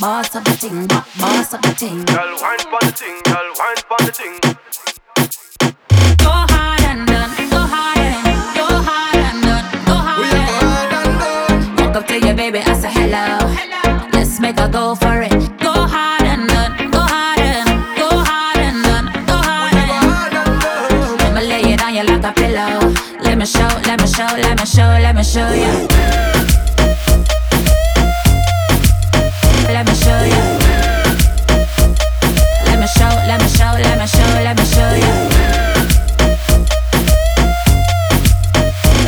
boss of the thing, boss of the thing. Girl, wine pon the thing, girl, wine pon the thing. Go hard and done, go hard and go hard and done, go hard and done. Walk up to your baby, I say hello. Let's make a go for it. Go hard and done, go hard and go hard and done, go hard and. I'ma lay it on you like a pillow. Let me show, let me show, let me show, let me show you. Let me show, let me show, let me show, you.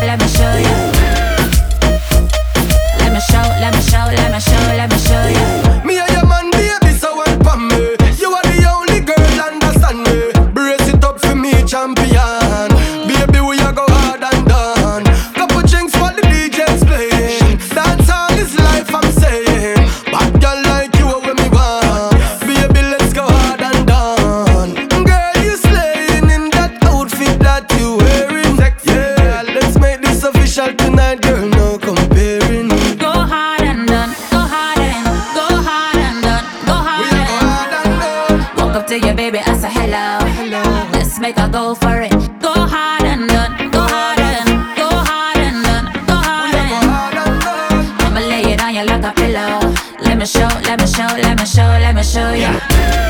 Let me show you. Let me show, let me show, let me show, let me show you. Me and your man, baby, so pon me. You are the only girl me. Brace it up for me, champion. Official tonight, girl. No comparing. Go hard and done, go hard and go hard and done, go hard a go and. hard and done. Walk up to your baby, I say hello. Hello. Let's make a go for it. Go hard and done, go hard and go hard and done, go hard We a go and. hard and done. I'ma lay it on you like a pillow. Let me show, let me show, let me show, let me show you. Let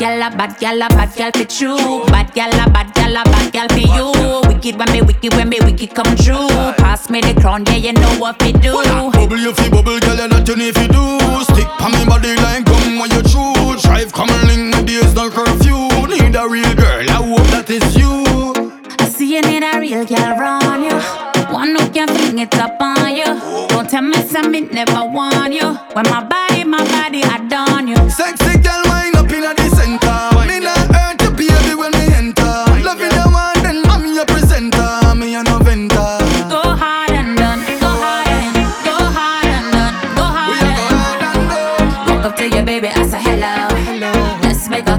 you. Bad gyal, a bad gyal, a bad gyal for true. Bad gyal, a bad gyal, a bad gyal for you. Wicked when me wicked when me wicked come true. Pass me the crown, yeah you know what we do. Bubble you fi bubble, girl, you not you need fi do. Stick pa me body like gum when you chew. Drive come and link me days no curfew. Need a real girl, I hope that is you. I see you need a real girl around you. One who can fling it up on you. Don't tell me something never want you. When my body, my body, I done you. Sexy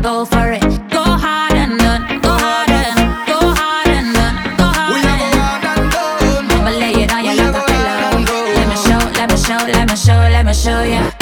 go for it. Go hard and done, go hard and go hard and done, go hard. And done. I'ma lay it on you like a pillow. Let me show, let me show, let me show, let me show you.